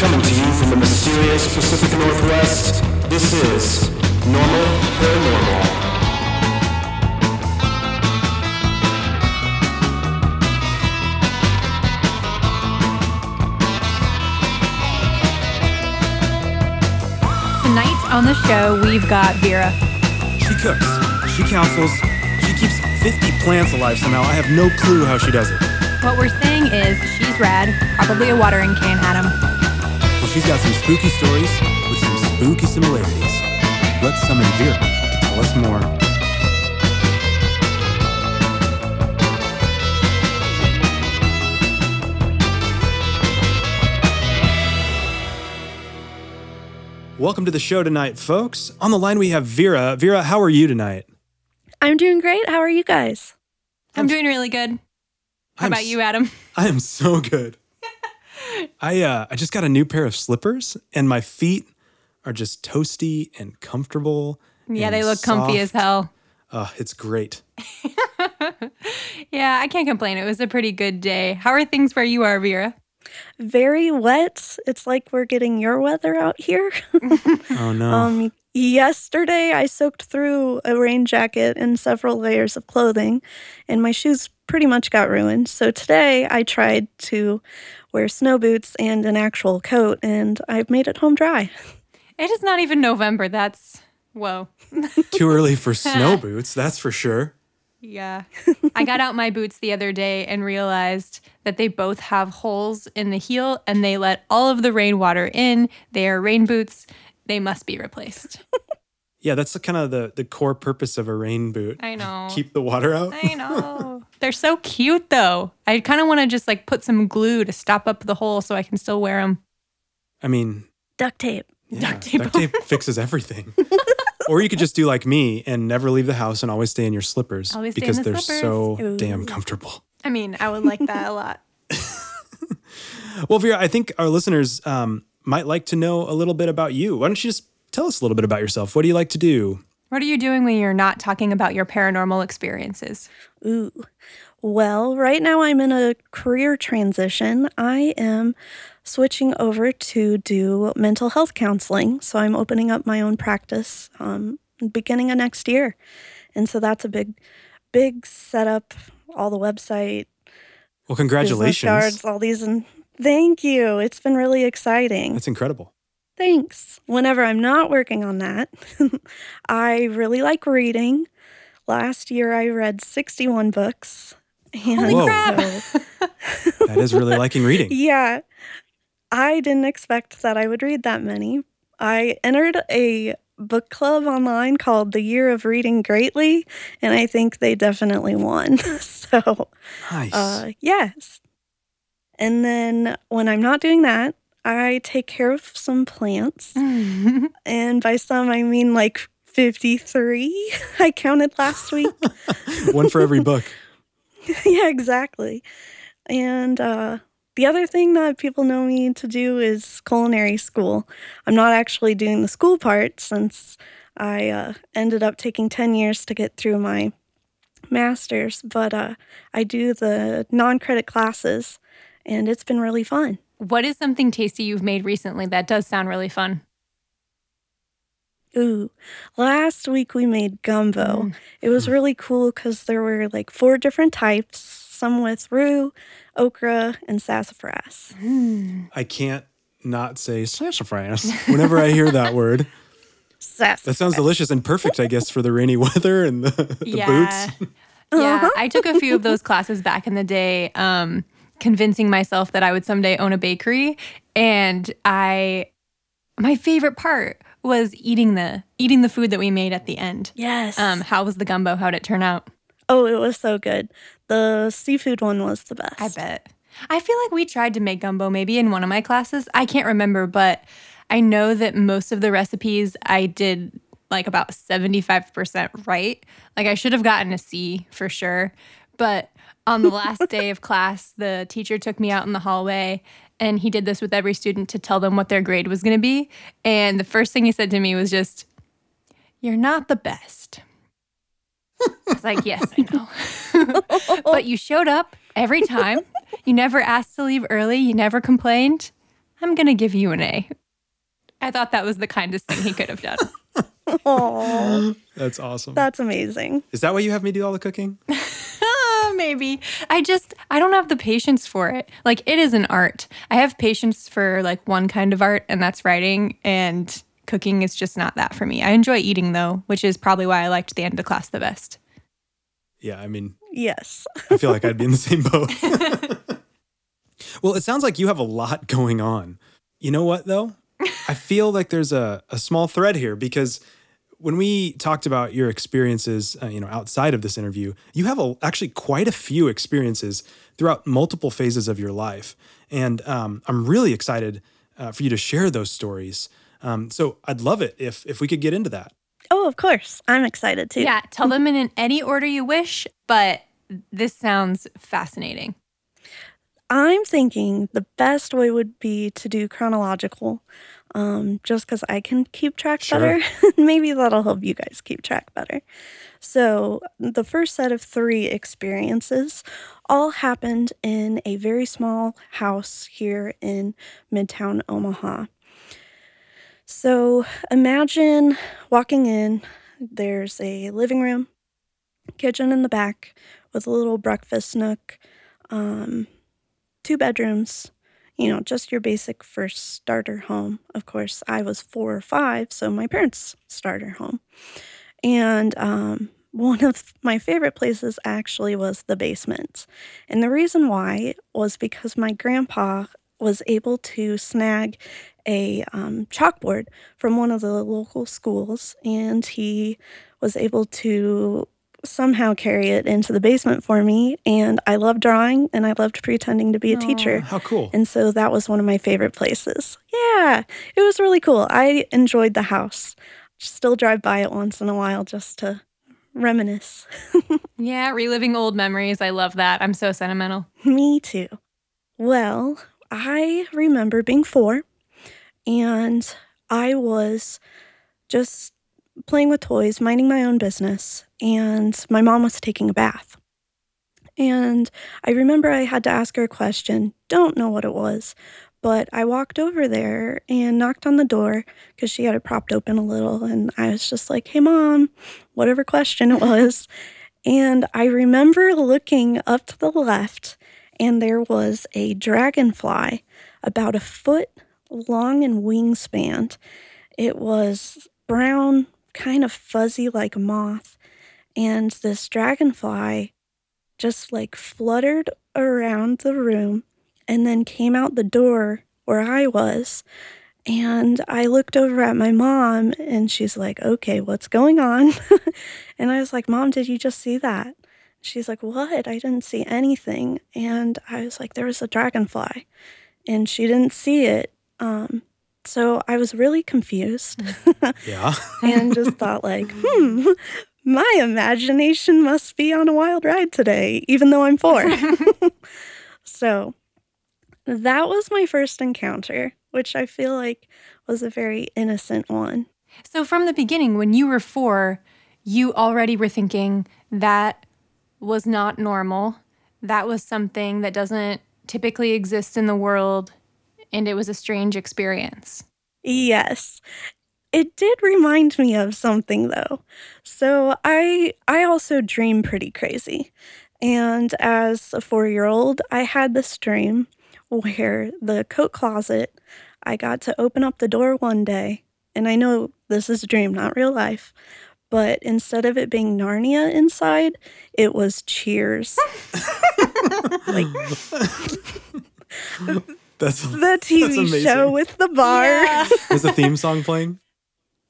Coming to you from the mysterious Pacific Northwest, this is Normal Paranormal. Tonight on the show, we've got Vera. She cooks. She counsels. She keeps 50 plants alive somehow. I have no clue how she does it. What we're saying is she's rad, probably a watering can, Adam. Well, she's got some spooky stories with some spooky similarities. Let's summon Vera to tell us more. Welcome to the show tonight, folks. On the line, we have Vera. Vera, how are you tonight? I'm doing great. How are you guys? I'm doing really good. How I'm about s- you, Adam? I am so good. I uh, I just got a new pair of slippers, and my feet are just toasty and comfortable. Yeah, and they look comfy as hell. Uh, it's great. Yeah, I can't complain. It was a pretty good day. How are things where you are, Vera? Very wet. It's like we're getting your weather out here. Oh no! um, yesterday, I soaked through a rain jacket and several layers of clothing, and my shoes pretty much got ruined. So today, I tried to wear snow boots and an actual coat, and I've made it home dry. It is not even November. That's whoa. Too early for snow boots, that's for sure. Yeah. I got out my boots the other day and realized that they both have holes in the heel and they let all of the rainwater in. They are rain boots. They must be replaced. Yeah, that's the, kind of the the core purpose of a rain boot. I know. Keep the water out. I know. They're so cute though. I kind of want to just like put some glue to stop up the hole so I can still wear them. I mean, Duct tape. yeah, Duct tape duct tape fixes everything. or you could just do like me and never leave the house and always stay in your slippers Always stay in because the they're slippers. so damn comfortable. I mean, I would like that a lot. Well, Vera, I think our listeners um, might like to know a little bit about you. Why don't you just tell us a little bit about yourself? What do you like to do? What are you doing when you're not talking about your paranormal experiences? Ooh. Well, right now I'm in a career transition. I am switching over to do mental health counseling. So I'm opening up my own practice um, beginning of next year. And so that's a big, big setup, all the website, Well, congratulations. cards, all these. And thank you. It's been really exciting. That's incredible. Thanks. Whenever I'm not working on that, I really like reading. Last year I read 61 books. Holy Whoa. crap. That is really liking reading. yeah. I didn't expect that I would read that many. I entered a book club online called The Year of Reading Greatly, and I think they definitely won. so, Nice. uh, yes. And then when I'm not doing that, I take care of some plants. And by some, I mean like 53. I counted last week. One for every book. yeah, exactly. And uh, the other thing that people know me to do is culinary school. I'm not actually doing the school part since I uh, ended up taking 10 years to get through my master's, but uh, I do the non credit classes, and it's been really fun. What is something tasty you've made recently that does sound really fun? Ooh, last week we made gumbo. Mm. It was really cool because there were like four different types, some with roux, okra, and sassafras. I can't not say sassafras whenever I hear that word. Sassafras. That sounds delicious and perfect, I guess, for the rainy weather and the, the yeah. boots. Yeah. I took a few of those classes back in the day, um, convincing myself that I would someday own a bakery. And I, my favorite part was eating the eating the food that we made at the end. Yes. Um, how was the gumbo? How did it turn out? oh, it was so good. The seafood one was the best. I bet. I feel like we tried to make gumbo maybe in one of my classes. I can't remember, but I know that most of the recipes I did like about 75% right. Like I should have gotten a C for sure. But on the last day of class, the teacher took me out in the hallway and he did this with every student to tell them what their grade was going to be. And the first thing he said to me was just, You're not the best. I was like, Yes, I know. but you showed up every time. You never asked to leave early. You never complained. I'm going to give you an A. I thought that was the kindest thing he could have done. Oh, That's awesome. that's amazing. Is that why you have me do all the cooking? Maybe. I just, I don't have the patience for it. Like, it is an art. I have patience for like one kind of art, and that's writing. And cooking is just not that for me. I enjoy eating though, which is probably why I liked the end of class the best. Yeah, I mean, Yes. I feel like I'd be in the same boat. well, it sounds like you have a lot going on. You know what, though? I feel like there's a, a small thread here because when we talked about your experiences, uh, you know, outside of this interview, you have a, actually quite a few experiences throughout multiple phases of your life, and um, I'm really excited uh, for you to share those stories. Um, so I'd love it if if we could get into that. Oh, of course. I'm excited too. Yeah, tell them in, in any order you wish, but this sounds fascinating. I'm thinking the best way would be to do chronological, um, just because I can keep track Sure. better. Maybe that'll help you guys keep track better. So, the first set of three experiences all happened in a very small house here in Midtown Omaha. So, imagine walking in, there's a living room, kitchen in the back with a little breakfast nook. Um, two bedrooms, you know, just your basic first starter home. Of course, I was four or five, so my parents' starter home. And um, one of my favorite places actually was the basement. And the reason why was because my grandpa was able to snag a um, chalkboard from one of the local schools, and he was able to somehow carry it into the basement for me. And I loved drawing and I loved pretending to be a teacher. How cool! And so that was one of my favorite places. Yeah, it was really cool. I enjoyed the house. Still drive by it once in a while just to reminisce. Yeah, reliving old memories. I love that. I'm so sentimental. Me too. Well, I remember being four and I was just playing with toys, minding my own business, and my mom was taking a bath. And I remember I had to ask her a question, don't know what it was, but I walked over there and knocked on the door because she had it propped open a little. And I was just like, hey, mom, whatever question it was. And I remember looking up to the left, and there was a dragonfly about a foot long and wingspan. It was brown, kind of fuzzy like a moth. And this dragonfly just like fluttered around the room and then came out the door where I was. And I looked over at my mom and she's like, okay, what's going on? and I was like, Mom, did you just see that? She's like, What? I didn't see anything. And I was like, There was a dragonfly. And she didn't see it. Um, so I was really confused Yeah. and just thought, like, hmm, my imagination must be on a wild ride today, even though I'm four. so that was my first encounter, which I feel like was a very innocent one. So, from the beginning, when you were four, you already were thinking that was not normal. That was something that doesn't typically exist in the world, and it was a strange experience. Yes. It did remind me of something though. So I I also dream pretty crazy. And as a 4-year-old, I had this dream where the coat closet I got to open up the door one day, and I know this is a dream, not real life, but instead of it being Narnia inside, it was Cheers. like That's the TV amazing. show with the bar. is the theme song playing?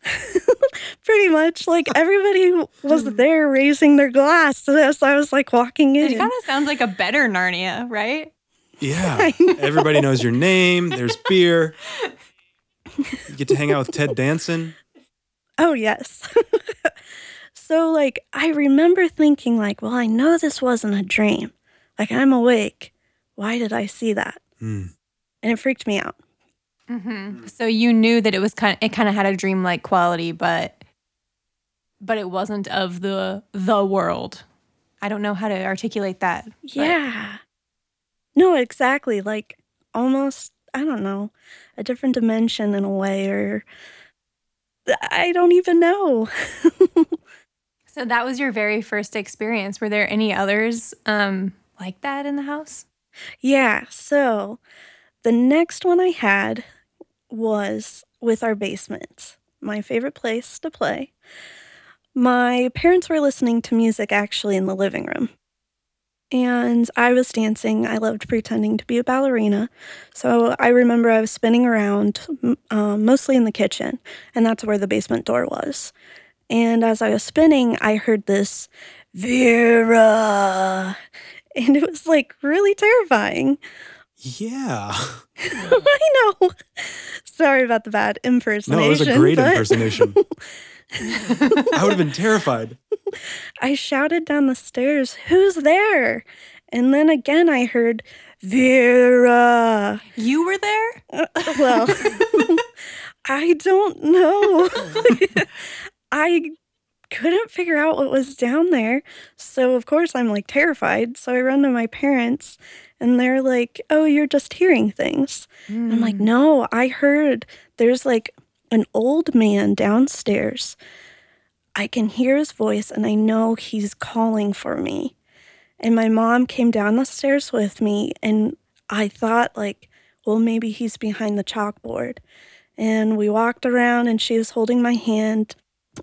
pretty much like everybody was there raising their glass as I was like walking in. It kind of sounds like a better Narnia, right? Yeah. Everybody knows your name. There's beer. You get to hang out with Ted Danson. oh yes. so like I remember thinking like, well, I know this wasn't a dream. Like I'm awake. Why did I see that? Hmm. And it freaked me out. hmm So you knew that it was kind of it kind of had a dreamlike quality, but but it wasn't of the the world. I don't know how to articulate that. but- Yeah. No, exactly. Like almost I don't know, a different dimension in a way, or I don't even know. So that was your very first experience. Were there any others um, like that in the house? Yeah, so the next one I had was with our basement, my favorite place to play. My parents were listening to music actually in the living room. And I was dancing. I loved pretending to be a ballerina. So I remember I was spinning around, um, mostly in the kitchen, and that's where the basement door was. And as I was spinning, I heard this Vera. And it was like really terrifying. Yeah. I know. Sorry about the bad impersonation. No, it was a great but impersonation. I would have been terrified. I shouted down the stairs, Who's there? And then again, I heard Vera. You were there? Uh, well, I don't know. I couldn't figure out what was down there. So, of course, I'm like terrified. So, I run to my parents and they're like, Oh, you're just hearing things. And I'm like, Mm. No, I heard there's like an old man downstairs. I can hear his voice and I know he's calling for me. And my mom came down the stairs with me and I thought like, well, maybe he's behind the chalkboard. And we walked around and she was holding my hand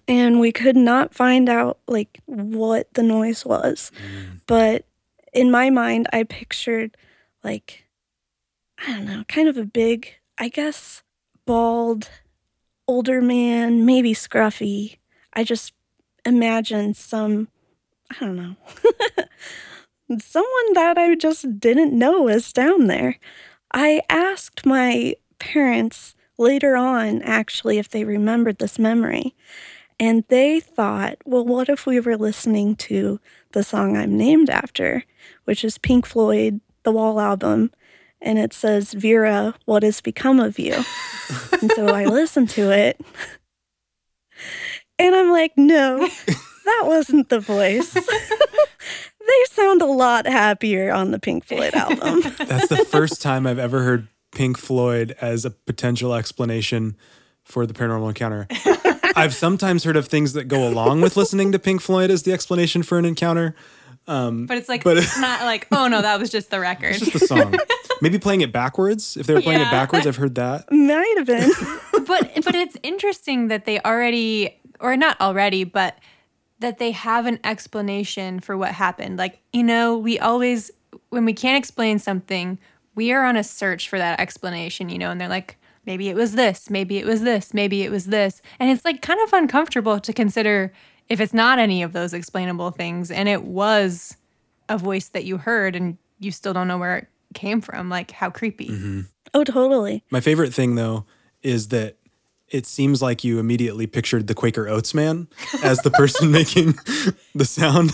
and we could not find out like what the noise was. But in my mind, I pictured like, I don't know, kind of a big, I guess, bald, older man, maybe scruffy. I just imagined some, I don't know, someone that I just didn't know was down there. I asked my parents later on, actually, if they remembered this memory. And they thought, well, what if we were listening to the song I'm named after, which is Pink Floyd, the Wall album, and it says, Vera, what has become of you? and so I listened to it, and I'm like, no, that wasn't the voice. they sound a lot happier on the Pink Floyd album. That's the first time I've ever heard Pink Floyd as a potential explanation for the paranormal encounter. I've sometimes heard of things that go along with listening to Pink Floyd as the explanation for an encounter. Um, but it's like, But- it's not like, oh no, that was just the record. It's just the song. Maybe playing it backwards. If they were playing Yeah. it backwards, I've heard that. Might have been. but but it's interesting that they already or not already but that they have an explanation for what happened like you know we always when we can't explain something we are on a search for that explanation you know and they're like maybe it was this maybe it was this maybe it was this and it's like kind of uncomfortable to consider if it's not any of those explainable things and it was a voice that you heard and you still don't know where it came from like how creepy mm-hmm. oh, totally. My favorite thing, though, is that it seems like you immediately pictured the Quaker Oats man as the person making the sound.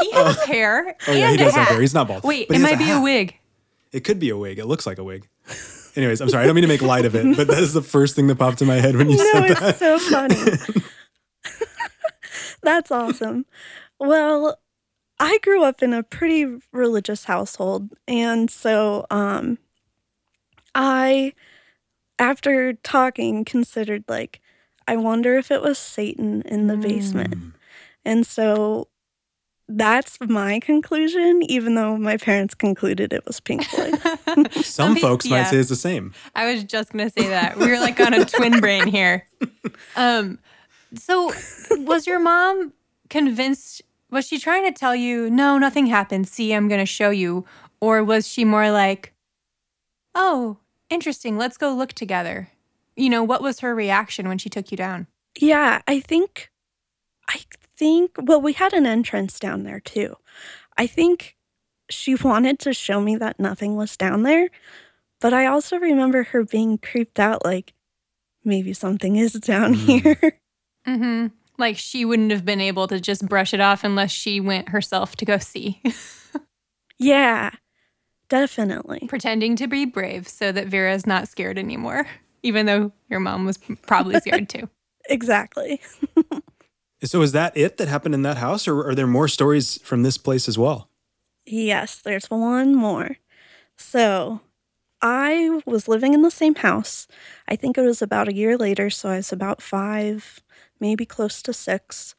he has uh, hair Oh, yeah, he and a does have hat. hair. He's not bald. Wait, but it he has might be a hat. wig. It could be a wig. It looks like a wig. Anyways, I'm sorry. I don't mean to make light of it, but that is the first thing that popped in my head when you No, said that. it's so funny. That's awesome. Well, I grew up in a pretty religious household, and so um I after talking considered like I wonder if it was Satan in the basement. And so that's my conclusion even though my parents concluded it was Pink Floyd. Some pe- folks might yeah. say it's the same. I was just gonna say that we were like on a twin brain here. Um, so was your mom convinced? Was she trying to tell you, no, nothing happened. See, I'm gonna show you, or was she more like, oh, interesting. Let's go look together. You know, what was her reaction when she took you down? Yeah, I think, I think, well, we had an entrance down there too. I think she wanted to show me that nothing was down there, but I also remember her being creeped out like, maybe something is down Mm. here. Mm-hmm. Like she wouldn't have been able to just brush it off unless she went herself to go see, yeah, definitely. pretending to be brave so that Vera's not scared anymore, even though your mom was probably scared too. Exactly. So is that it that happened in that house, or are there more stories from this place as well? Yes, there's one more. So I was living in the same house. I think it was about a year later, so I was about five, maybe close to six.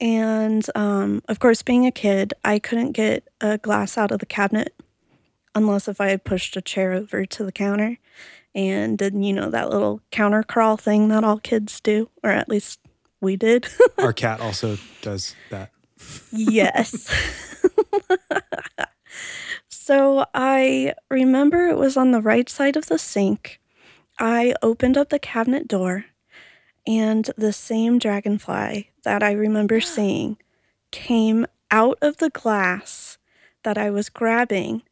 And um, of course, being a kid, I couldn't get a glass out of the cabinet unless if I had pushed a chair over to the counter and did, you know, that little counter crawl thing that all kids do, or at least we did. Our cat also does that. yes. so I remember it was on the right side of the sink. I opened up the cabinet door, and the same dragonfly that I remember seeing came out of the glass that I was grabbing,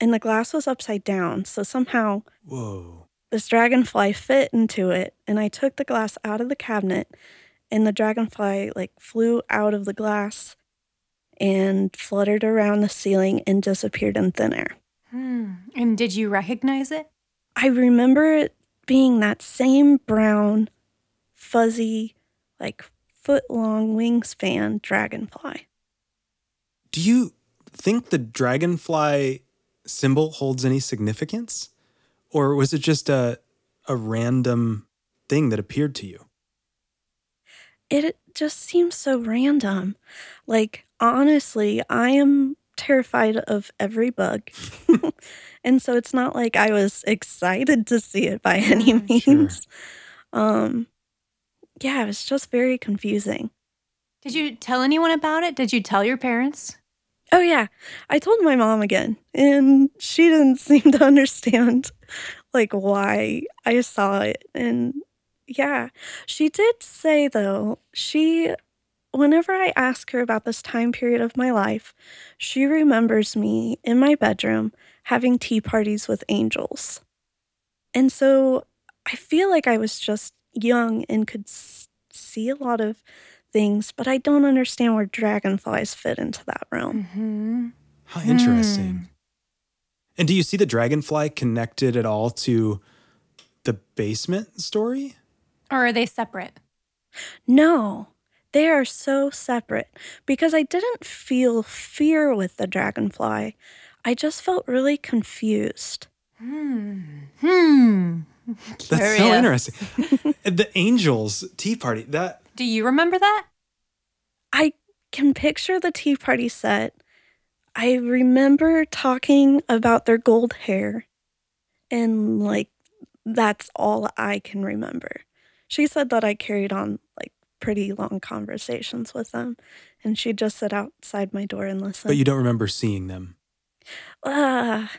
and the glass was upside down. So somehow Whoa. This dragonfly fit into it, and I took the glass out of the cabinet, and the dragonfly like flew out of the glass and fluttered around the ceiling and disappeared in thin air. Hmm. And did you recognize it? I remember it being that same brown, fuzzy, like foot long wingspan dragonfly. Do you think the dragonfly symbol holds any significance? Or was it just a a random thing that appeared to you? It just seems so random. Like, honestly, I am terrified of every bug. and so it's not like I was excited to see it by any Mm, sure. means. Um yeah, it was just very confusing. Did you tell anyone about it? Did you tell your parents? Oh yeah, I told my mom again, and she didn't seem to understand like why I saw it. And yeah, she did say though, she whenever I ask her about this time period of my life, she remembers me in my bedroom having tea parties with angels. And so I feel like I was just young and could see a lot of things, but I don't understand where dragonflies fit into that realm. Mm-hmm. How interesting. And do you see the dragonfly connected at all to the basement story? Or are they separate? No, they are so separate because I didn't feel fear with the dragonfly. I just felt really confused. Hmm. Hmm. That's so interesting. the angels tea party. That Do you remember that? I can picture the tea party set. I remember talking about their gold hair, and like that's all I can remember. She said that I carried on like pretty long conversations with them, and she'd just sit outside my door and listen. but you don't remember seeing them. Ah,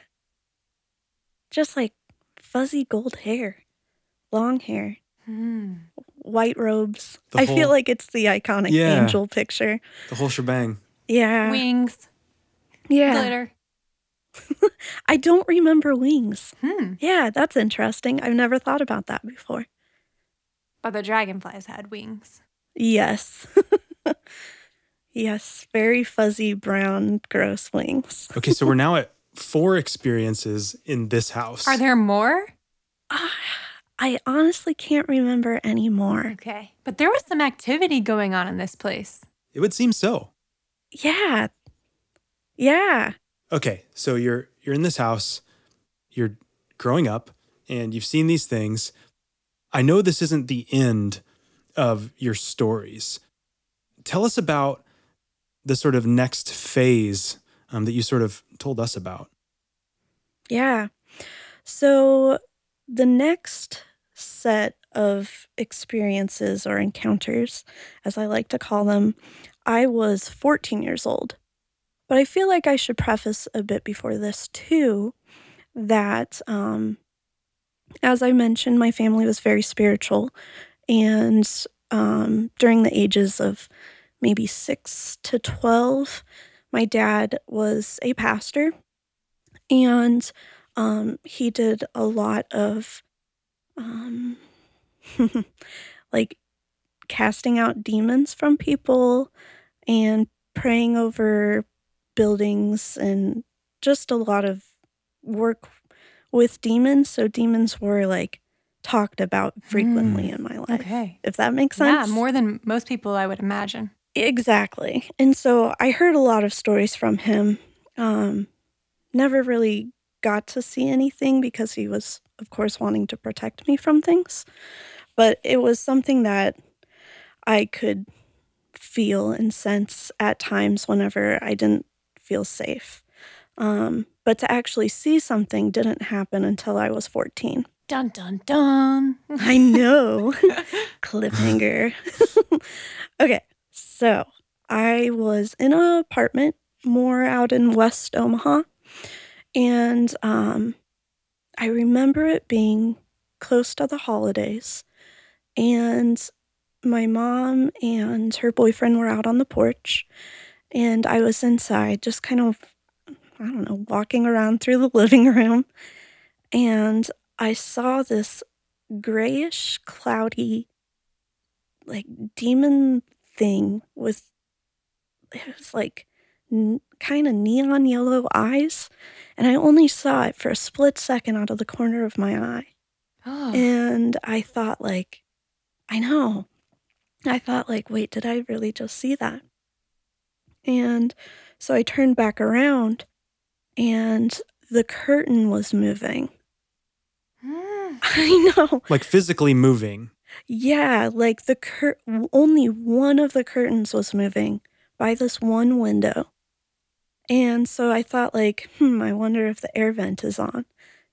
just like fuzzy gold hair, long hair, Hmm. White robes. The I feel like it's the iconic Yeah. angel picture. The whole shebang. Yeah. Wings, yeah. glitter. I don't remember wings. Hmm. Yeah, that's interesting. I've never thought about that before. But the dragonflies had wings. Yes. yes, very fuzzy brown gross wings. Okay, so we're now at four experiences in this house. Are there more? I honestly can't remember anymore. Okay. But there was some activity going on in this place. It would seem so. Yeah. Yeah. Okay, so you're you're in this house, you're growing up, and you've seen these things. I know this isn't the end of your stories. Tell us about the sort of next phase um, that you sort of told us about. Yeah. So the next set of experiences or encounters, as I like to call them, I was 14 years old. But I feel like I should preface a bit before this, too, that um, as I mentioned, my family was very spiritual. And um, during the ages of maybe six to 12, my dad was a pastor and um, he did a lot of um, like casting out demons from people and praying over buildings and just a lot of work with demons. So demons were like talked about frequently in my life. Okay. If that makes sense. Yeah, more than most people I would imagine. Exactly. And so I heard a lot of stories from him. Um, never really got to see anything because he was, of course, wanting to protect me from things. But it was something that I could feel and sense at times whenever I didn't feel safe. Um, but to actually see something didn't happen until I was 14. Dun dun dun. I know. Cliffhanger. okay, so I was in an apartment more out in West Omaha. And um, I remember it being close to the holidays. And my mom and her boyfriend were out on the porch. And I was inside, just kind of, I don't know, walking around through the living room. And I saw this grayish, cloudy, like demon thing with, it was like n- kind of neon yellow eyes. And I only saw it for a split second out of the corner of my eye. Oh. And I thought, like, I know. I thought, like, wait, did I really just see that? And so I turned back around and the curtain was moving. Hmm. I know. Like physically moving. Yeah, like the cur- only one of the curtains was moving by this one window. And so I thought like, hmm, I wonder if the air vent is on.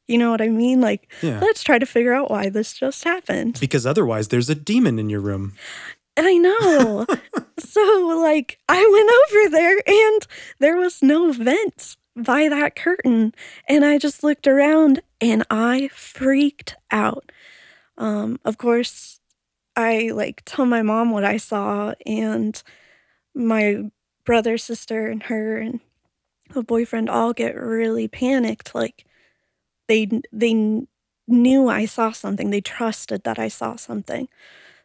You know what I mean? Like, Yeah. let's try to figure out why this just happened. Because otherwise, there's a demon in your room. I know. so like I went over there and there was no vent by that curtain and I just looked around and I freaked out. Um of course I like tell my mom what I saw and my brother, sister and her and her boyfriend all get really panicked like they they knew I saw something. They trusted that I saw something.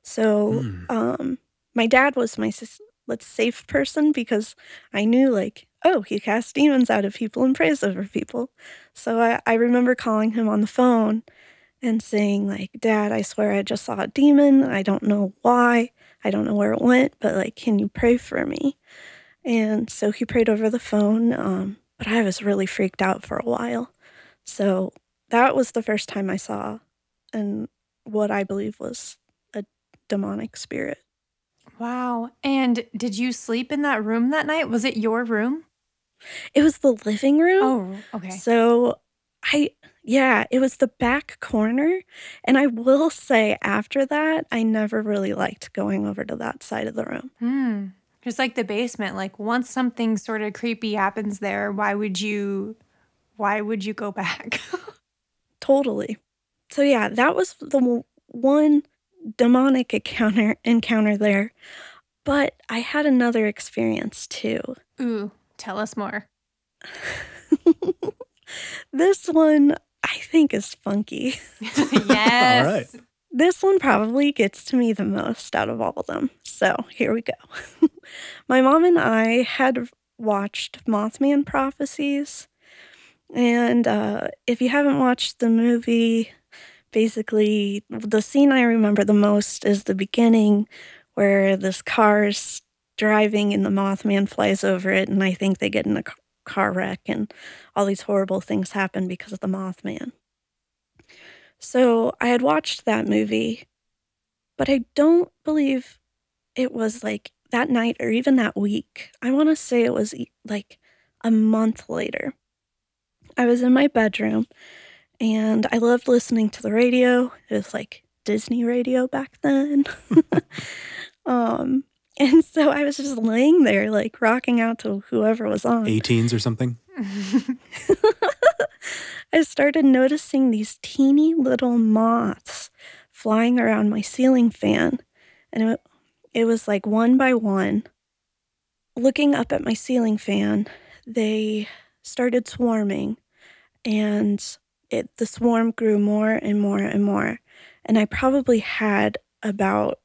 So Hmm. um my dad was my let's safe person because I knew like oh he casts demons out of people and prays over people. So I, I remember calling him on the phone and saying like dad I swear I just saw a demon. I don't know why. I don't know where it went, but like can you pray for me? And so he prayed over the phone. Um, but I was really freaked out for a while. So that was the first time I saw and what I believe was a demonic spirit. Wow. And did you sleep in that room that night? Was it your room? It was the living room. Oh, okay. So I, yeah, it was the back corner. And I will say after that, I never really liked going over to that side of the room. Hmm. Just like the basement, like once something sort of creepy happens there, why would you why would you go back? Totally. So yeah, that was the one demonic encounter encounter there. But I had another experience too. Ooh, tell us more. This one I think is funky. yes. All right. This one probably gets to me the most out of all of them. So here we go. My mom and I had watched Mothman Prophecies. And uh, if you haven't watched the movie, basically the scene I remember the most is the beginning where this car's driving and the Mothman flies over it. And I think they get in a car wreck and all these horrible things happen because of the Mothman. So I had watched that movie, but I don't believe it was like that night or even that week. I want to say it was like a month later. I was in my bedroom and I loved listening to the radio. It was like Disney radio back then. um, and so I was just laying there, like rocking out to whoever was on. 18s or something. I started noticing these teeny little moths flying around my ceiling fan. And it, it was like one by one. Looking up at my ceiling fan, they started swarming. And it, the swarm grew more and more and more. And I probably had about,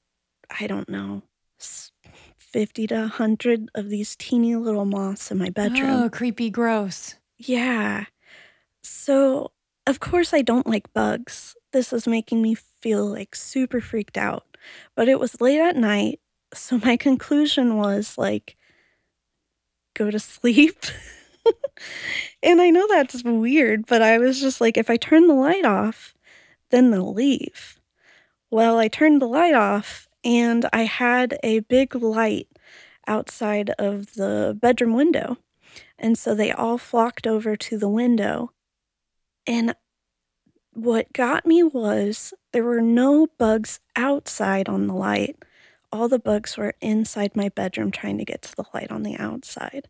I don't know, 50 to 100 of these teeny little moths in my bedroom. Oh, creepy gross. Yeah. So, of course, I don't like bugs. This is making me feel like super freaked out. But it was late at night. So, my conclusion was like, go to sleep. and I know that's weird, but I was just like, if I turn the light off, then they'll leave. Well, I turned the light off and I had a big light outside of the bedroom window. And so they all flocked over to the window. And what got me was there were no bugs outside on the light. All the bugs were inside my bedroom trying to get to the light on the outside.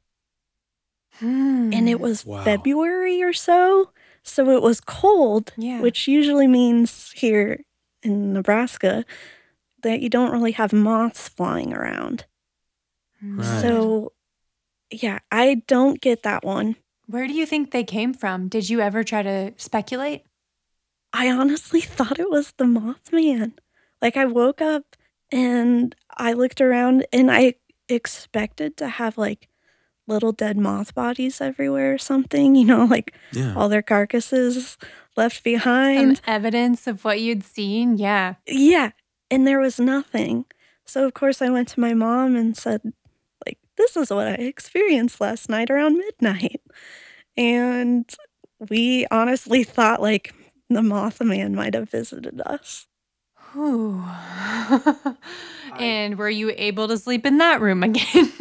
Hmm. And it was Wow. February or so. So it was cold, Yeah. which usually means here in Nebraska that you don't really have moths flying around. Hmm. Right. So, yeah, I don't get that one. Where do you think they came from? Did you ever try to speculate? I honestly thought it was the Mothman. Like, I woke up and I looked around and I expected to have like little dead moth bodies everywhere or something, you know, like Yeah. all their carcasses left Some behind. evidence of what you'd seen? Yeah. Yeah. And there was nothing. So, of course, I went to my mom and said, like, this is what I experienced last night around midnight. And we honestly thought, like, the Mothman might have visited us. Whew. and were you able to sleep in that room again?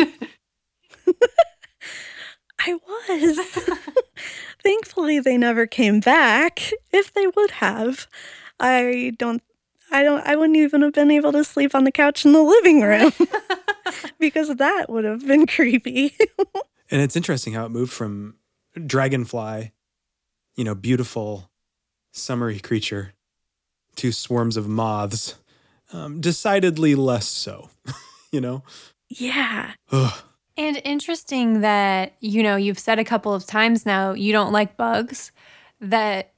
I was. Thankfully, they never came back. If they would have, I don't. I don't. I wouldn't even have been able to sleep on the couch in the living room because that would have been creepy. And it's interesting how it moved from dragonfly, you know, beautiful, summery creature, to swarms of moths. Um, decidedly less so, you know? yeah. Ugh. and interesting that, you know, you've said a couple of times now you don't like bugs, that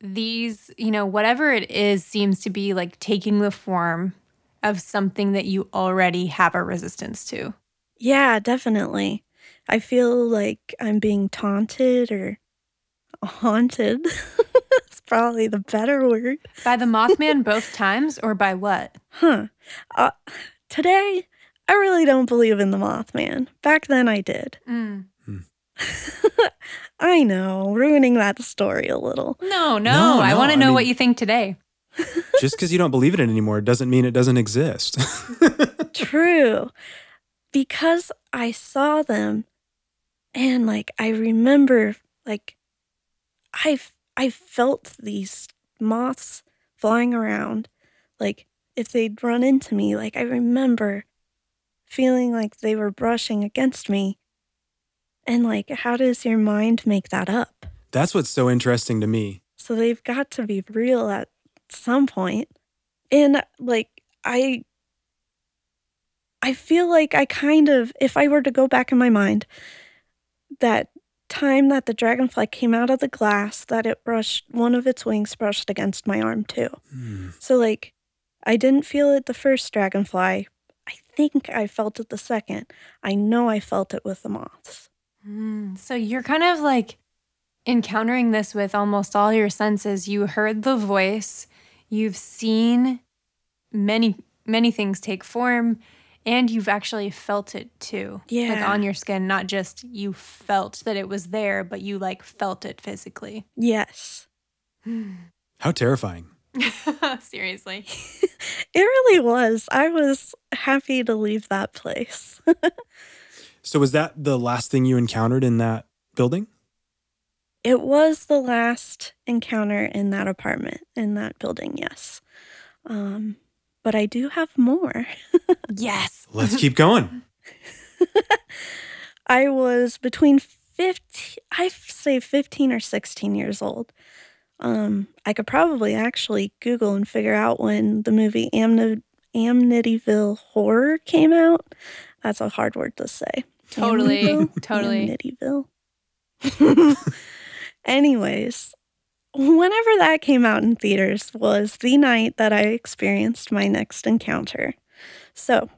these, you know, whatever it is seems to be like taking the form of something that you already have a resistance to. Yeah, definitely. I feel like I'm being taunted or haunted. It's probably the better word. By the Mothman both times or by what? Huh. Uh, today, I really don't believe in the Mothman. Back then, I did. Mm. I know, ruining that story a little. No, no, No, I no, want to I know what you think today. Just because you don't believe in it anymore doesn't mean it doesn't exist. True. Because I saw them and like I remember like I I felt these moths flying around like if they'd run into me like I remember feeling like they were brushing against me. And like how does your mind make that up? That's what's so interesting to me. So they've got to be real at some point. And like I I feel like I kind of if I were to go back in my mind that time that the dragonfly came out of the glass that it brushed one of its wings brushed against my arm too. Hmm. So like I didn't feel it the first dragonfly. I think I felt it the second. I know I felt it with the moths. Mm, So you're kind of like encountering this with almost all your senses. You heard the voice, you've seen many, many things take form, and you've actually felt it too. Yeah. Like on your skin, not just you felt that it was there, but you like felt it physically. Yes. How terrifying. Seriously. It really was. I was happy to leave that place. So, was that the last thing you encountered in that building? It was the last encounter in that apartment, in that building, yes. Um, but I do have more. yes. Let's keep going. I was between 15, I say 15 or 16 years old. Um, I could probably actually Google and figure out when the movie Amni- Amityville Horror came out. That's a hard word to say. Totally. Amityville? Totally. Amityville. Anyways, whenever that came out in theaters was the night that I experienced my next encounter. So,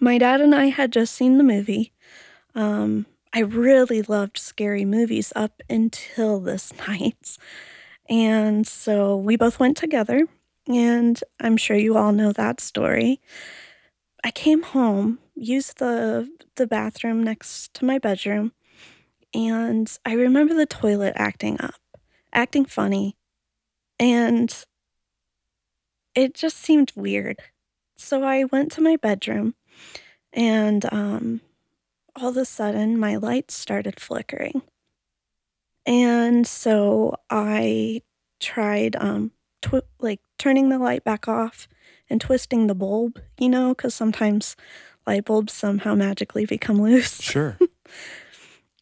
my dad and I had just seen the movie. Um, I really loved scary movies up until this night. And so we both went together, and I'm sure you all know that story. I came home, used the the bathroom next to my bedroom, And I remember the toilet acting up, acting funny. And it just seemed weird. So I went to my bedroom and um, all of a sudden my lights started flickering. And so I tried um, twi- like turning the light back off and twisting the bulb, you know, because sometimes light bulbs somehow magically become loose. Sure.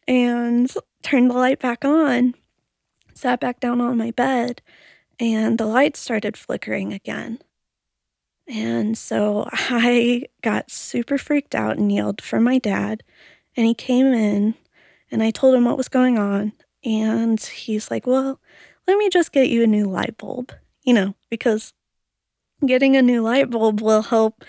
and turned the light back on, sat back down on my bed, and the light started flickering again. And so I got super freaked out and yelled for my dad. And he came in and I told him what was going on. And he's like, Well, let me just get you a new light bulb, you know, because getting a new light bulb will help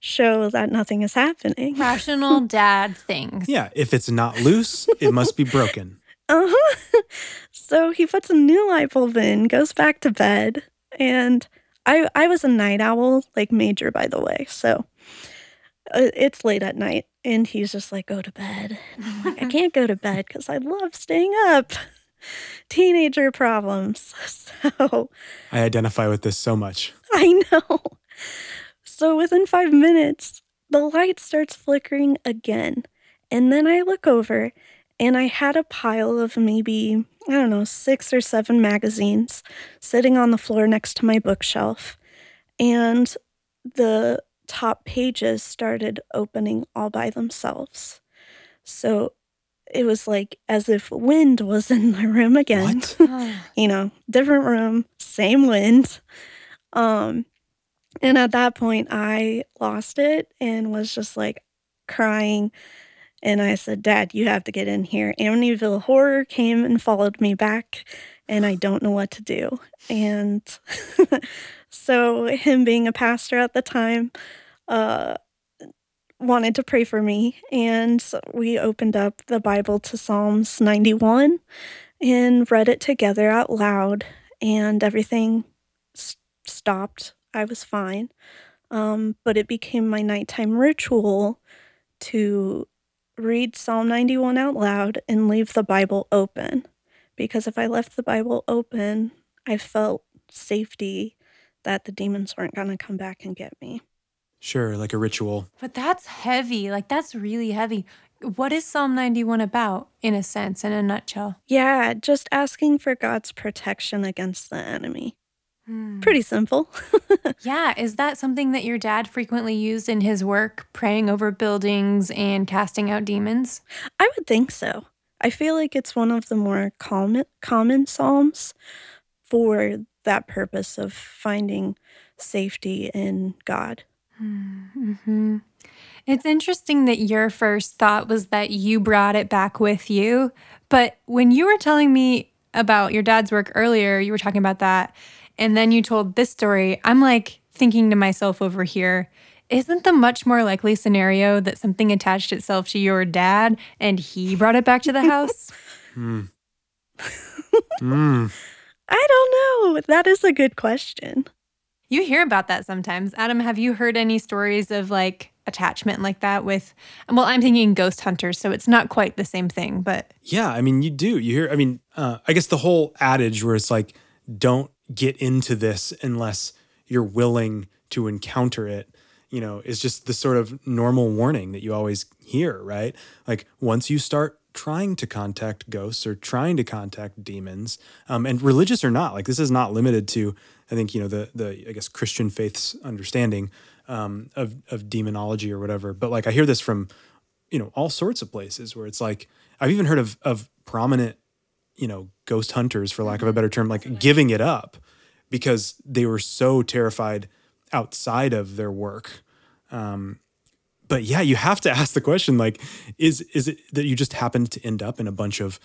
show that nothing is happening. Rational dad things. Yeah, if it's not loose, it must be broken. Uh huh. so he puts a new light bulb in, goes back to bed, and I I was a night owl, like major, by the way. So uh, it's late at night, and he's just like, "Go to bed." And I'm like, "I can't go to bed because I love staying up." Teenager problems. So I identify with this so much. I know. So within five minutes, the light starts flickering again. And then I look over and I had a pile of maybe, I don't know, six or seven magazines sitting on the floor next to my bookshelf. And the top pages started opening all by themselves. So it was like as if wind was in the room again. What? you know, different room, same wind. Um, and at that point, I lost it and was just like crying. And I said, Dad, you have to get in here. Amityville Horror came and followed me back, and I don't know what to do. And so, him being a pastor at the time, uh, wanted to pray for me. And we opened up the Bible to Psalms 91 and read it together out loud, and everything s- stopped. I was fine. Um, but it became my nighttime ritual to read Psalm 91 out loud and leave the Bible open. Because if I left the Bible open, I felt safety that the demons weren't going to come back and get me. Sure, like a ritual. But that's heavy. Like, that's really heavy. What is Psalm 91 about, in a sense, in a nutshell? Yeah, just asking for God's protection against the enemy. Hmm. Pretty simple. Yeah. Is that something that your dad frequently used in his work, praying over buildings and casting out demons? I would think so. I feel like it's one of the more common common psalms for that purpose of finding safety in God. hmm It's interesting that your first thought was that you brought it back with you. But when you were telling me about your dad's work earlier, you were talking about that. And then you told this story. I'm like thinking to myself over here, isn't the much more likely scenario that something attached itself to your dad and he brought it back to the house? Hmm. Mm. I don't know. That is a good question. You hear about that sometimes. Adam, have you heard any stories of like attachment like that with, well, I'm thinking ghost hunters, so it's not quite the same thing, but Yeah, I mean, you do. You hear, I mean, uh, I guess the whole adage where it's like, don't get into this unless you're willing to encounter it, you know, is just the sort of normal warning that you always hear, right? Like, once you start trying to contact ghosts or trying to contact demons, um, and religious or not, like, this is not limited to, I think, you know, the, the, I guess, Christian faith's understanding um, of, of demonology or whatever. But like, I hear this from, you know, all sorts of places where it's like, I've even heard of, of prominent you know, ghost hunters, for lack of a better term, like giving it up because they were so terrified outside of their work. Um, but yeah, you have to ask the question: like, is is it that you just happened to end up in a bunch of,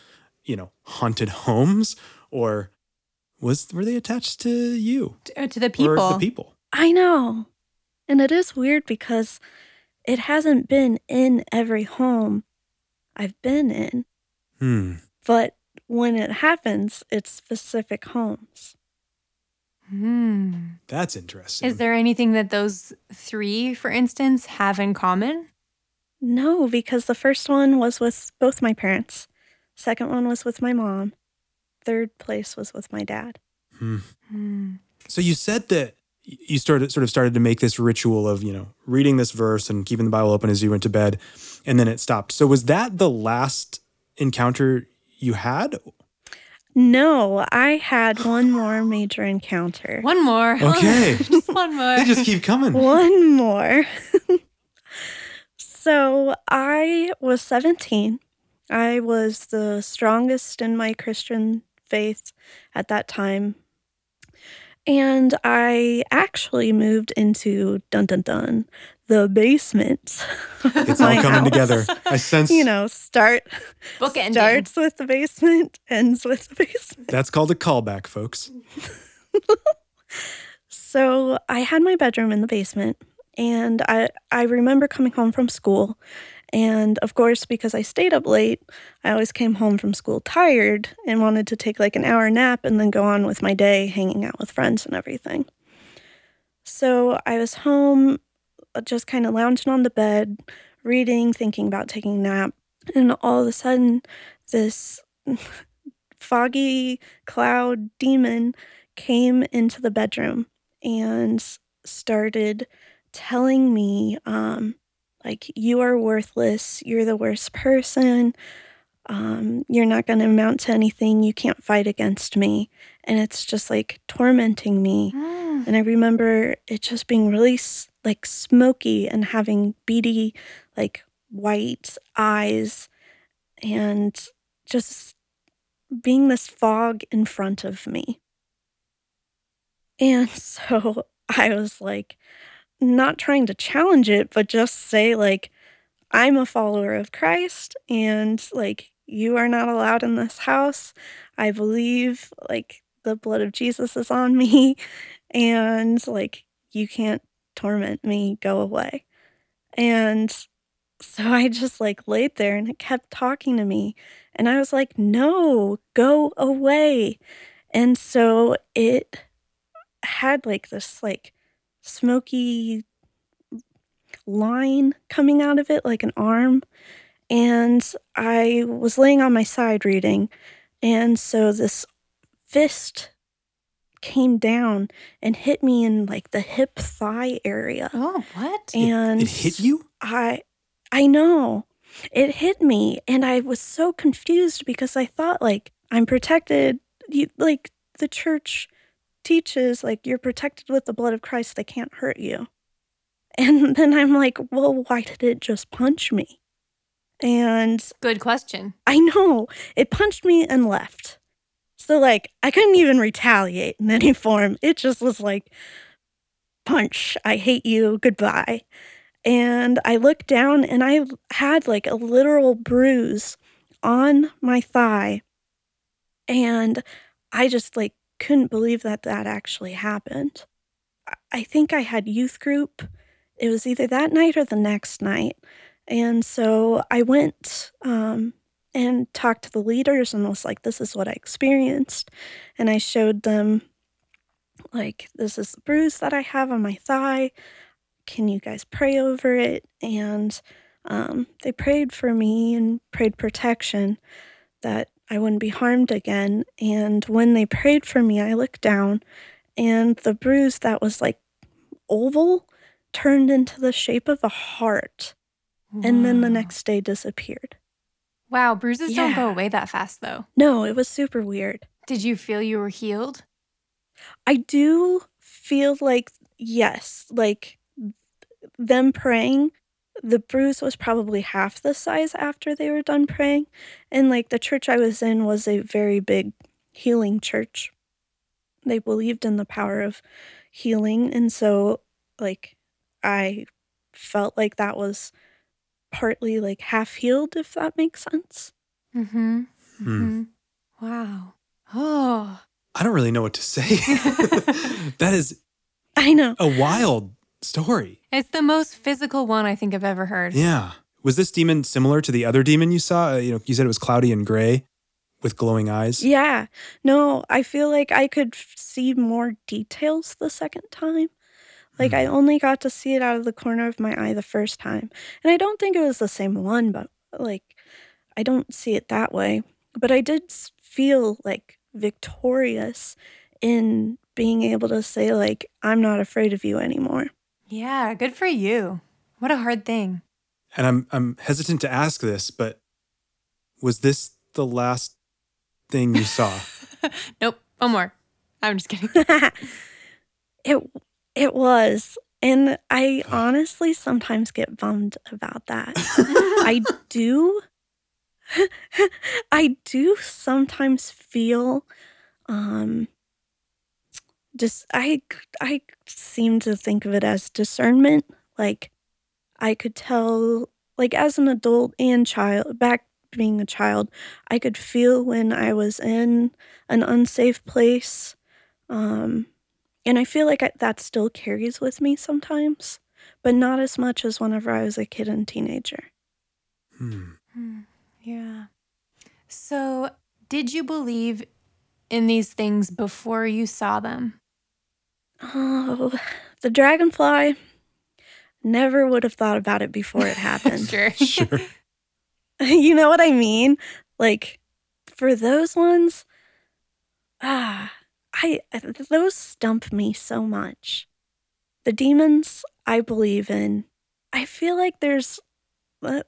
you know, haunted homes, or was were they attached to you uh, to the people. or the people? I know. And it is weird because it hasn't been in every home I've been in, Hmm. but when it happens, it's specific homes. Hmm. That's interesting. Is there anything that those three, for instance, have in common? No, because the first one was with both my parents. Second one was with my mom. Third place was with my dad. Hmm. So you said that you started sort of started to make this ritual of, you know, reading this verse and keeping the Bible open as you went to bed and then it stopped. So was that the last encounter you had? No, I had one more major encounter. One more. Okay. just one more. They just keep coming. One more. so I was 17. I was the strongest in my Christian faith at that time. And I actually moved into dun dun dun the basement. It's all coming house. together. I sense You know, start Bookending. starts with the basement, ends with the basement. that's called a callback, folks. So I had my bedroom in the basement, and I I remember coming home from school, and of course because I stayed up late, I always came home from school tired and wanted to take like an hour nap and then go on with my day, hanging out with friends and everything. So I was home, just kind of lounging on the bed, reading, thinking about taking a nap, and all of a sudden, this foggy cloud demon came into the bedroom and started telling me um like you are worthless. You're the worst person. Um you're not going to amount to anything. You can't fight against me. And it's just like tormenting me. Hmm. and i remember it just being really s- like smoky and having beady like white eyes and just being this fog in front of me and so I was like, not trying to challenge it, but just say, like, I'm a follower of Christ and, like, you are not allowed in this house. I believe, like, the blood of Jesus is on me and, like, you can't torment me. Go away. And so I just, like, laid there and it kept talking to me. And I was like, no, go away. And so it had like this like smoky line coming out of it like an arm and i was laying on my side reading and so this fist came down and hit me in like the hip thigh area Oh, what? and It hit you? I I know. It hit me and I was so confused because I thought like I'm protected you, like the church teaches like you're protected with the blood of Christ they can't hurt you. And then I'm like, "Well, why did it just punch me?" And Good question. I know it punched me and left. So like I couldn't even retaliate in any form. It just was like punch, I hate you, goodbye. And I looked down and I had like a literal bruise on my thigh. And I just like couldn't believe that that actually happened. I- think I had youth group. It was either that night or the next night. And so I went um, and talked to the leaders and was like, this is what I experienced. And I showed them, like, this is the bruise that I have on my thigh. Can you guys pray over it? And um, they prayed for me and prayed protection that I wouldn't be harmed again. And when they prayed for me, I looked down and the bruise that was like oval turned into the shape of a heart and then the next day disappeared. Wow, bruises don't go away that fast though. No, it was super weird. Did you feel you were healed? I do feel like, yes, like them praying, the bruise was probably half the size after they were done praying. And like the church I was in was a very big healing church. They believed in the power of healing. And so, like, I felt like that was partly like half healed, if that makes sense. Mm-hmm. Hmm. mm-hmm. Wow. Oh. I don't really know what to say. that is I know. a wild story. It's the most physical one I think I've ever heard. Yeah. Was this demon similar to the other demon you saw? Uh, you know, you said it was cloudy and gray with glowing eyes. Yeah. No, I feel like I could f- see more details the second time. Like hmm. I only got to see it out of the corner of my eye the first time. And I don't think it was the same one, but like I don't see it that way. but I did feel like victorious in being able to say like I'm not afraid of you anymore. Yeah, good for you. What a hard thing. And I'm I'm hesitant to ask this, but was this the last thing you saw? Nope, one more. I'm just kidding. it it was and I honestly sometimes get bummed about that. I do I do sometimes feel um just I I seem to think of it as discernment like I could tell like as an adult and child back being a child I could feel when I was in an unsafe place um and I feel like I, that still carries with me sometimes but not as much as whenever I was a kid and teenager Hmm. Hmm, yeah. So, did you believe in these things before you saw them? Oh, the dragonfly. Never would have thought about it before it happened. Sure. Sure. you know what I mean? Like for those ones, ah, I those stump me so much. The demons I believe in. I feel like there's uh,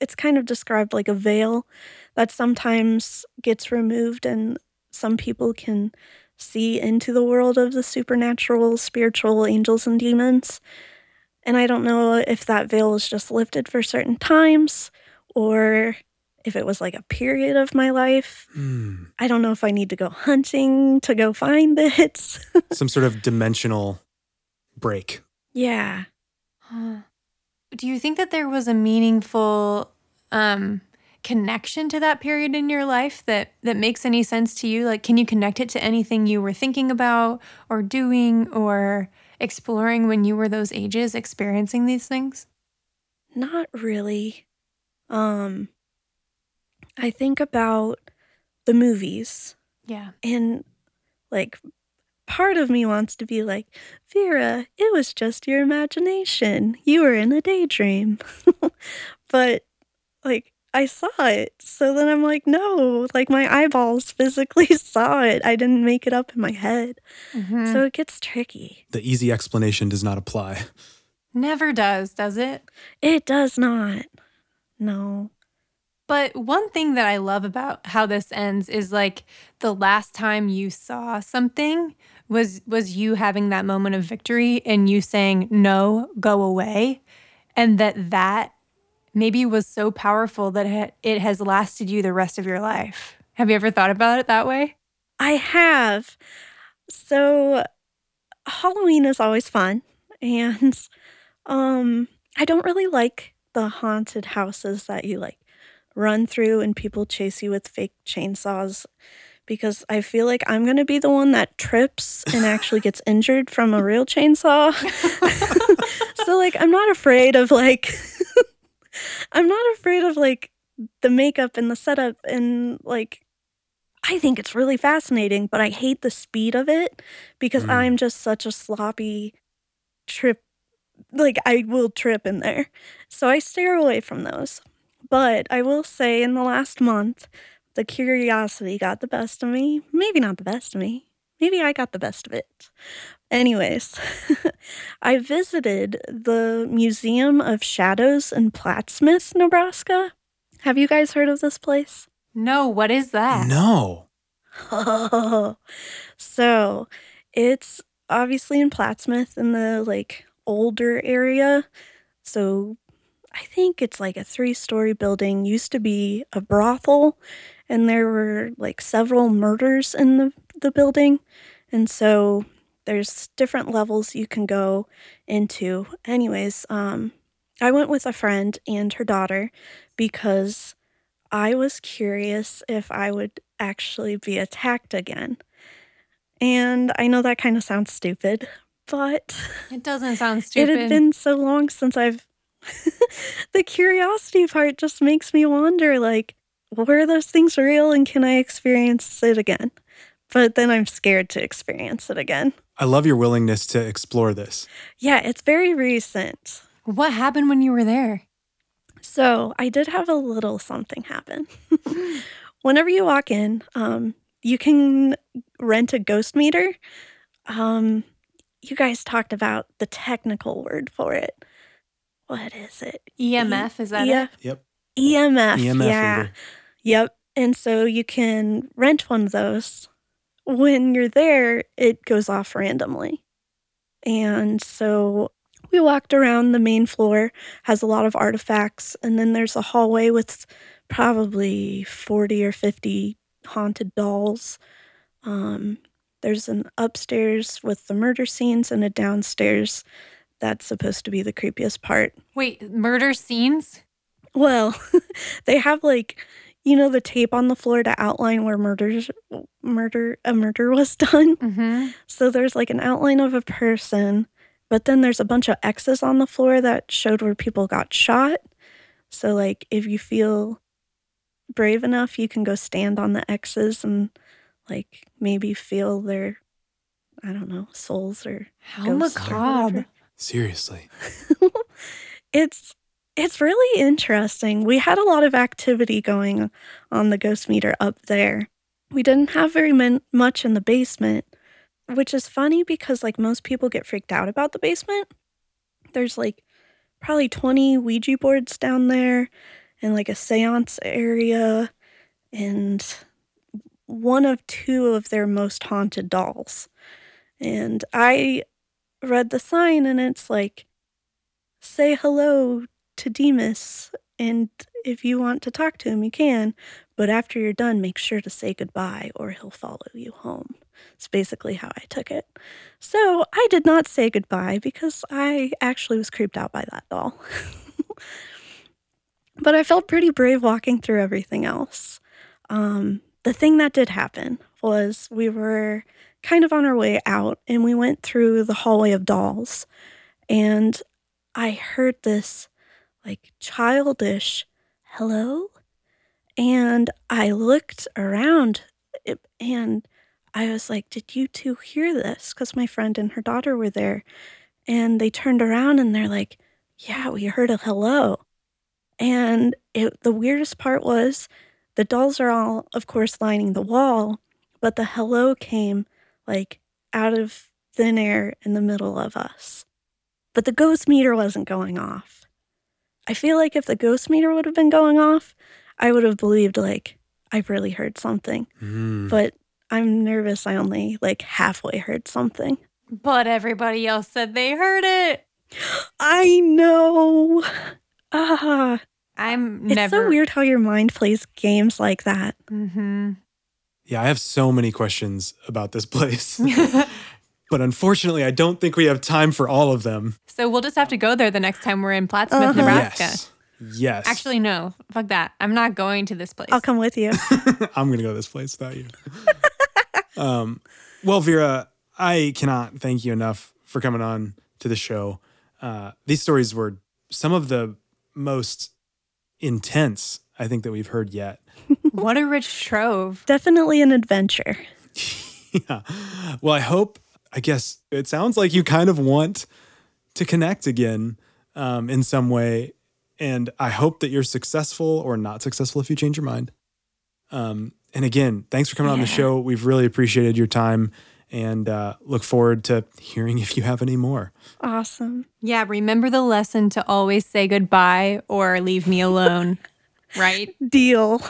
it's kind of described like a veil that sometimes gets removed and some people can see into the world of the supernatural, spiritual angels and demons. And I don't know if that veil is just lifted for certain times or if it was like a period of my life. Hmm. I don't know if I need to go hunting to go find it. Some sort of dimensional break. yeah. Huh. Do you think that there was a meaningful um, connection to that period in your life that that makes any sense to you? Like, can you connect it to anything you were thinking about or doing or exploring when you were those ages, experiencing these things? Not really. Um I think about the movies Yeah. and like part of me wants to be like, Vera, it was just your imagination. You were in a daydream. but like I saw it. So then I'm like, no, like my eyeballs physically saw it. I didn't make it up in my head. Mhm. So it gets tricky. The easy explanation does not apply. Never does, does it? It does not. No. But one thing that I love about how this ends is like the last time you saw something was was you having that moment of victory and you saying no, go away, and that that maybe was so powerful that it, has lasted you the rest of your life. Have you ever thought about it that way? I have. So Halloween is always fun and um I don't really like the haunted houses that you like run through and people chase you with fake chainsaws because I feel like I'm going to be the one that trips and actually gets injured from a real chainsaw. so like I'm not afraid of like I'm not afraid of like the makeup and the setup and like I think it's really fascinating, but I hate the speed of it because Mm. I'm just such a sloppy trip. Like, I will trip in there. So I steer away from those. But I will say, in the last month, the curiosity got the best of me. Maybe not the best of me. Maybe I got the best of it. Anyways, I visited the Museum of Shadows in Plattsmouth, Nebraska. Have you guys heard of this place? No, what is that? No. so it's obviously in Plattsmouth in the like older area. So I think it's like a three story building, used to be a brothel, and there were like several murders in the, the building. And so there's different levels you can go into. Anyways, um, I went with a friend and her daughter because I was curious if I would actually be attacked again. And I know that kind of sounds stupid, but It doesn't sound stupid. it had been so long since I've. the curiosity part just makes me wonder like, were those things real and can I experience it again? But then I'm scared to experience it again. I love your willingness to explore this. Yeah, it's very recent. what happened when you were there? So I did have a little something happen. whenever you walk in, um, you can rent a ghost meter. Um, you guys talked about the technical word for it. What is it? EMF, is that yeah. it? Yep. EMF. EMF yeah. reader. Yep. And so you can rent one of those. When you're there, it goes off randomly. And so we walked around the main floor, has a lot of artifacts, and then there's a hallway with probably 40 or 50 haunted dolls. Um, there's an upstairs with the murder scenes and a downstairs that's supposed to be the creepiest part. Wait, murder scenes? Well, they have like you know the tape on the floor to outline where murders murder a murder was done. Mm-hmm. So there's like an outline of a person, but then there's a bunch of X's on the floor that showed where people got shot. So like if you feel brave enough, you can go stand on the X's and like maybe feel their I don't know, souls or How or macabre. whatever. Seriously. it's it's really interesting. We had a lot of activity going on the ghost meter up there. We didn't have very min- much in the basement, which is funny because like most people get freaked out about the basement. There's like probably 20 Ouija boards down there and like a séance area and one of two of their most haunted dolls. And I read the sign and it's like say hello to Demas and if you want to talk to him you can but after you're done make sure to say goodbye or he'll follow you home. It's basically how i took it. So i did not say goodbye because i actually was creeped out by that doll but i felt pretty brave walking through everything else. Um, the thing that did happen was we were kind of on our way out and we went through the hallway of dolls and I heard this like childish hello. And I looked around and I was like, Did you two hear this? Because my friend and her daughter were there. And they turned around and they're like, Yeah, we heard a hello. And it, the weirdest part was the dolls are all, of course, lining the wall, but the hello came like out of thin air in the middle of us but the ghost meter wasn't going off. I feel like if the ghost meter would have been going off, I would have believed like I really heard something. Mm. But I'm nervous I only like halfway heard something. But everybody else said they heard it. I know. Ah, I'm it's never so weird how your mind plays games like that. Mm-hmm. Yeah, I have so many questions about this place. but unfortunately, I don't think we have time for all of them. so we'll just have to go there the next time we're in Plattsmouth, Uh-huh. Nebraska. Yes. Yes. Actually, no. Fuck that. I'm not going to this place. I'll come with you. I'm going to go to this place without you. um, well, Vera, I cannot thank you enough for coming on to the show. Uh, these stories were some of the most intense, I think, that we've heard yet. What a rich trove. Definitely an adventure. yeah. Well, I hope, I guess it sounds like you kind of want to connect again um, in some way. And I hope that you're successful or not successful if you change your mind. Um, and again, thanks for coming on the show. We've really appreciated your time and uh, look forward to hearing if you have any more. Awesome. Yeah, remember the lesson to always say goodbye or leave me alone. right? Deal.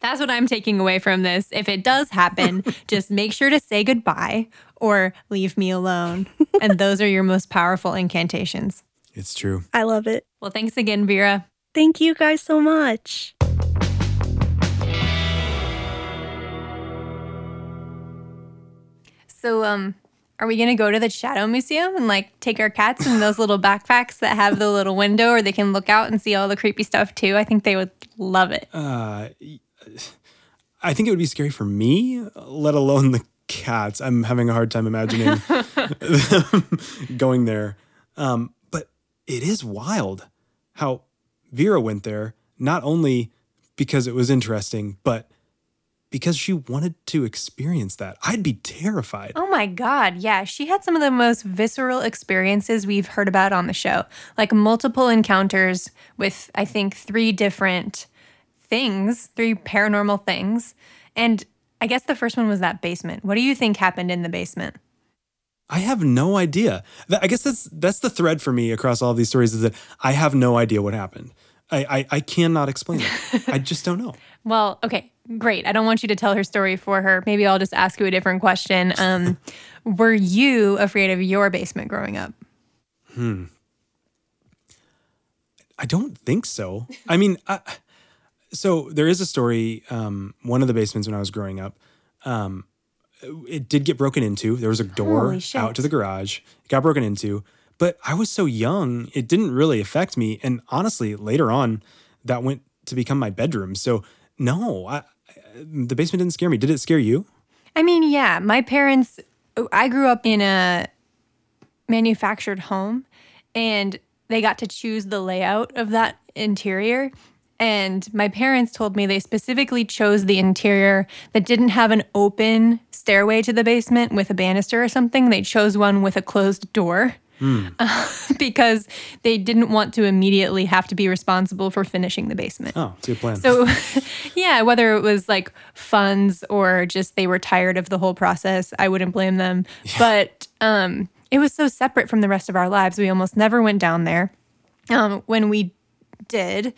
That's what I'm taking away from this. If it does happen, just make sure to say goodbye or leave me alone. And those are your most powerful incantations. It's true. I love it. Well, thanks again, Vera. Thank you guys so much. So, um, are we gonna go to the Shadow Museum and like take our cats in those little backpacks that have the little window where they can look out and see all the creepy stuff too? I think they would love it. Uh, I think it would be scary for me, let alone the cats. I'm having a hard time imagining them going there. Um, but it is wild how Vera went there, not only because it was interesting, but because she wanted to experience that. I'd be terrified. Oh my God. Yeah. She had some of the most visceral experiences we've heard about on the show, like multiple encounters with, I think, three different things, three paranormal things. And I guess the first one was that basement. What do you think happened in the basement? I have no idea. I guess that's that's the thread for me across all these stories is that I have no idea what happened. I I, I cannot explain it. I just don't know. Well, okay, great. I don't want you to tell her story for her. Maybe I'll just ask you a different question. Um, were you afraid of your basement growing up? Hmm. I don't think so. I mean, I, so there is a story. Um, one of the basements when I was growing up, um, it did get broken into. There was a door out to the garage. It got broken into, but I was so young, it didn't really affect me. And honestly, later on, that went to become my bedroom. So no, I, I- the basement didn't scare me. Did it scare you? I mean, yeah, my parents, I grew up in a manufactured home and they got to choose the layout of that interior. And my parents told me they specifically chose the interior that didn't have an open stairway to the basement with a banister or something. They chose one with a closed door because they didn't want to immediately have to be responsible for finishing the basement. Oh, it's a good plan. So, yeah, whether it was like funds or just they were tired of the whole process, I wouldn't blame them. But um, it was so separate from the rest of our lives. We almost never went down there. Um, when we did,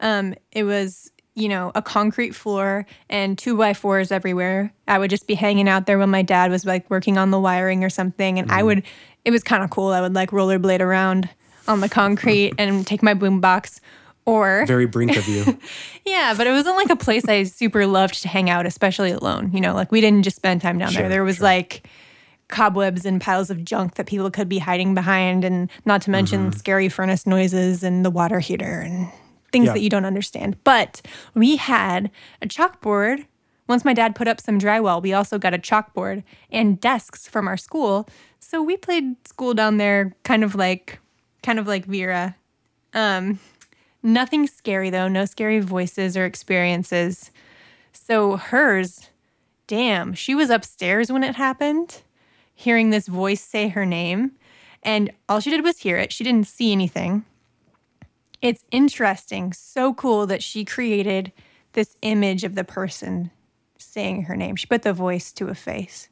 um, it was you know a concrete floor and two by fours everywhere. I would just be hanging out there when my dad was like working on the wiring or something, and I would. It was kind of cool. I would like rollerblade around on the concrete and take my boombox. Or Very brink of you. yeah, but it wasn't like a place I super loved to hang out, especially alone. You know, like we didn't just spend time down Sure, there. There was sure. like cobwebs and piles of junk that people could be hiding behind, and not to mention Mm-hmm. scary furnace noises and the water heater and things Yeah. that you don't understand. But we had a chalkboard. Once my dad put up some drywall, we also got a chalkboard and desks from our school. So we played school down there, kind of like, kind of like Vera. Um, Nothing scary though, no scary voices or experiences. So hers, damn, she was upstairs when it happened, hearing this voice say her name, and all she did was hear it. She didn't see anything. It's interesting, so cool that she created this image of the person saying her name. She put the voice to a face.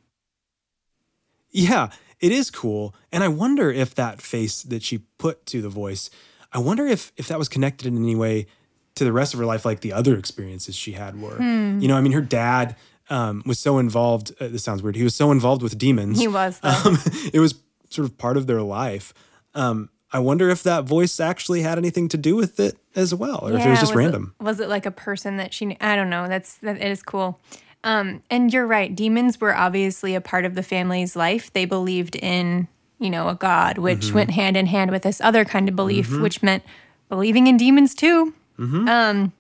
Yeah, it is cool. And I wonder if that face that she put to the voice, I wonder if if that was connected in any way to the rest of her life, like the other experiences she had were. Hmm. You know, I mean, her dad um, was so involved. Uh, this sounds weird. He was so involved with demons. He was. Um, it was sort of part of their life. Um, I wonder if that voice actually had anything to do with it as well, or if it was just random. was it like a person that she? knew? I don't know. That's that it is cool. Um, and you're right. Demons were obviously a part of the family's life. They believed in you know a god, which Mm-hmm. went hand in hand with this other kind of belief, which meant believing in demons too. Mm-hmm. Um,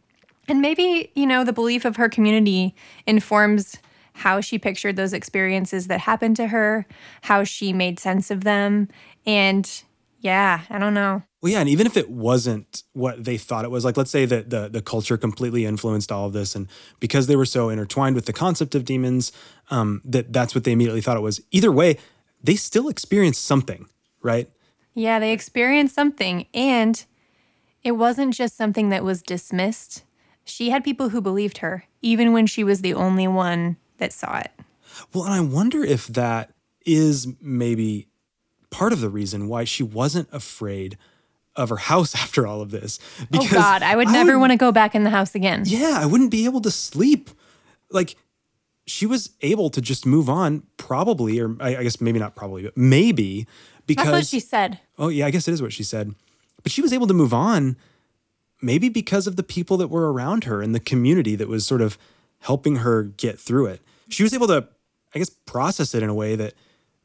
and maybe you know the belief of her community informs how she pictured those experiences that happened to her, how she made sense of them, and yeah, I don't know. Well, yeah, and even if it wasn't what they thought it was, like let's say that the the culture completely influenced all of this, and because they were so intertwined with the concept of demons, um, that that's what they immediately thought it was. Either way, they still experienced something, right? Yeah, they experienced something, and it wasn't just something that was dismissed. She had people who believed her, even when she was the only one that saw it. Well, and I wonder if that is maybe part of the reason why she wasn't afraid of her house after all of this. oh God, I would never want to go back in the house again. Yeah, I wouldn't be able to sleep. Like she was able to just move on, probably, or I, I guess maybe not probably, but maybe because That's what she said. Oh, yeah, I guess it is what she said. But she was able to move on maybe because of the people that were around her and the community that was sort of helping her get through it. She was able to, I guess, process it in a way that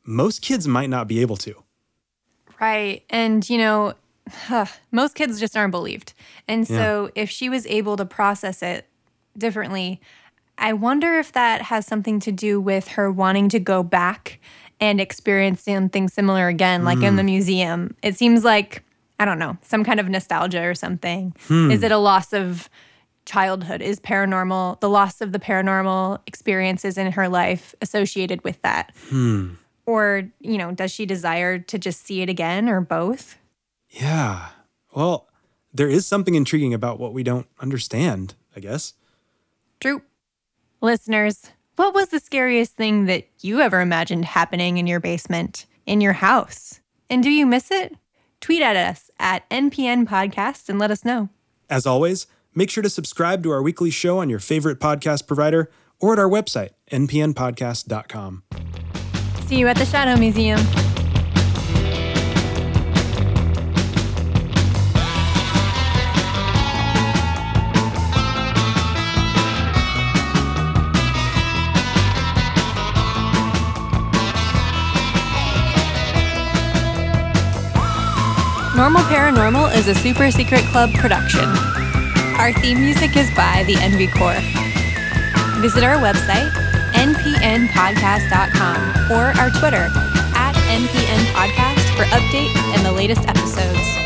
most kids might not be able to. Right. And, you know, most kids just aren't believed. And so if she was able to process it differently, I wonder if that has something to do with her wanting to go back and experience something similar again, like in the hmm. museum. It seems like, I don't know, some kind of nostalgia or something. Hmm. Is it a loss of childhood? Is paranormal, the loss of the paranormal experiences in her life associated with that? Hmm. Or, you know, does she desire to just see it again or both? Yeah. Well, there is something intriguing about what we don't understand, I guess. True. Listeners, what was the scariest thing that you ever imagined happening in your basement, in your house? And do you miss it? Tweet at us at NPN Podcast and let us know. As always, make sure to subscribe to our weekly show on your favorite podcast provider or at our website, npnpodcast.com. See you at the Shadow Museum. Normal Paranormal is a super secret club production. Our theme music is by the Envy Corps. Visit our website, npnpodcast.com, or our Twitter, at npnpodcast, for updates and the latest episodes.